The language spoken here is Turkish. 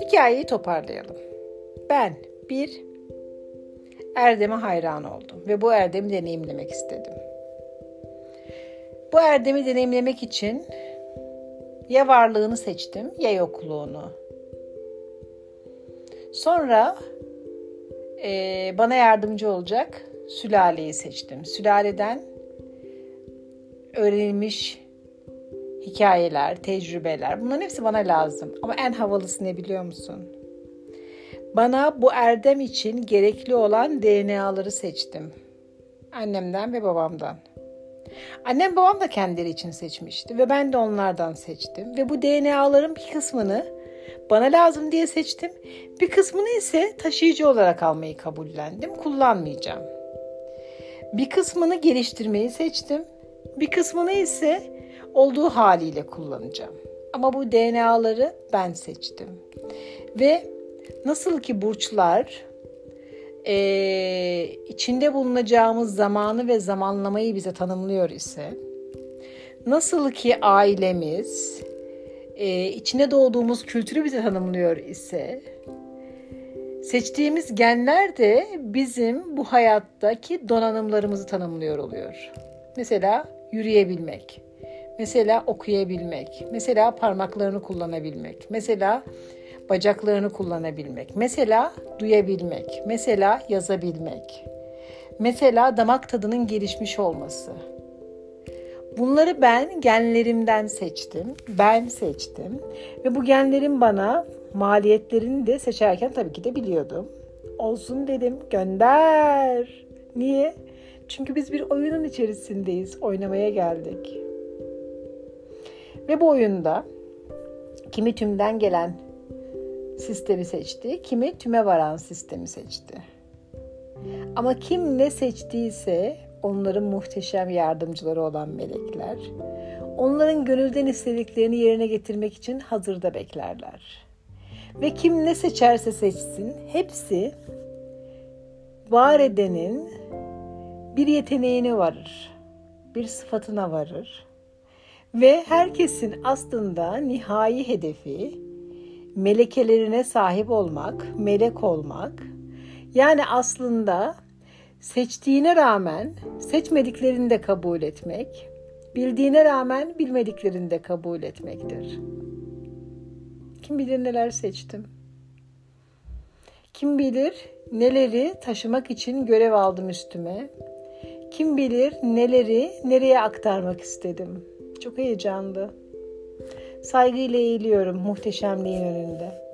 Hikayeyi toparlayalım. Ben bir Erdem'e hayran oldum ve bu Erdem'i deneyimlemek istedim. Bu Erdem'i deneyimlemek için ya varlığını seçtim ya yokluğunu. Sonra e, bana yardımcı olacak sülaleyi seçtim. Sülaleden öğrenilmiş hikayeler, tecrübeler bunların hepsi bana lazım. Ama en havalısı ne biliyor musun? Bana bu erdem için gerekli olan DNA'ları seçtim. Annemden ve babamdan. Annem babam da kendileri için seçmişti ve ben de onlardan seçtim. Ve bu DNA'ların bir kısmını bana lazım diye seçtim. Bir kısmını ise taşıyıcı olarak almayı kabullendim. Kullanmayacağım. Bir kısmını geliştirmeyi seçtim. Bir kısmını ise olduğu haliyle kullanacağım. Ama bu DNA'ları ben seçtim. Ve nasıl ki burçlar e, içinde bulunacağımız zamanı ve zamanlamayı bize tanımlıyor ise, nasıl ki ailemiz e, içine doğduğumuz kültürü bize tanımlıyor ise, seçtiğimiz genler de bizim bu hayattaki donanımlarımızı tanımlıyor oluyor. Mesela yürüyebilmek, mesela okuyabilmek, mesela parmaklarını kullanabilmek, mesela bacaklarını kullanabilmek, mesela duyabilmek, mesela yazabilmek, mesela damak tadının gelişmiş olması. Bunları ben genlerimden seçtim, ben seçtim ve bu genlerin bana maliyetlerini de seçerken tabii ki de biliyordum. Olsun dedim, gönder. Niye? Çünkü biz bir oyunun içerisindeyiz, oynamaya geldik. Ve bu oyunda kimi tümden gelen sistemi seçti, kimi tüme varan sistemi seçti. Ama kim ne seçtiyse onların muhteşem yardımcıları olan melekler, onların gönülden istediklerini yerine getirmek için hazırda beklerler. Ve kim ne seçerse seçsin, hepsi var edenin bir yeteneğine varır, bir sıfatına varır. Ve herkesin aslında nihai hedefi melekelerine sahip olmak, melek olmak. Yani aslında seçtiğine rağmen seçmediklerini de kabul etmek, bildiğine rağmen bilmediklerini de kabul etmektir. Kim bilir neler seçtim. Kim bilir neleri taşımak için görev aldım üstüme. Kim bilir neleri nereye aktarmak istedim. Çok heyecanlı. Saygıyla eğiliyorum muhteşemliğin önünde.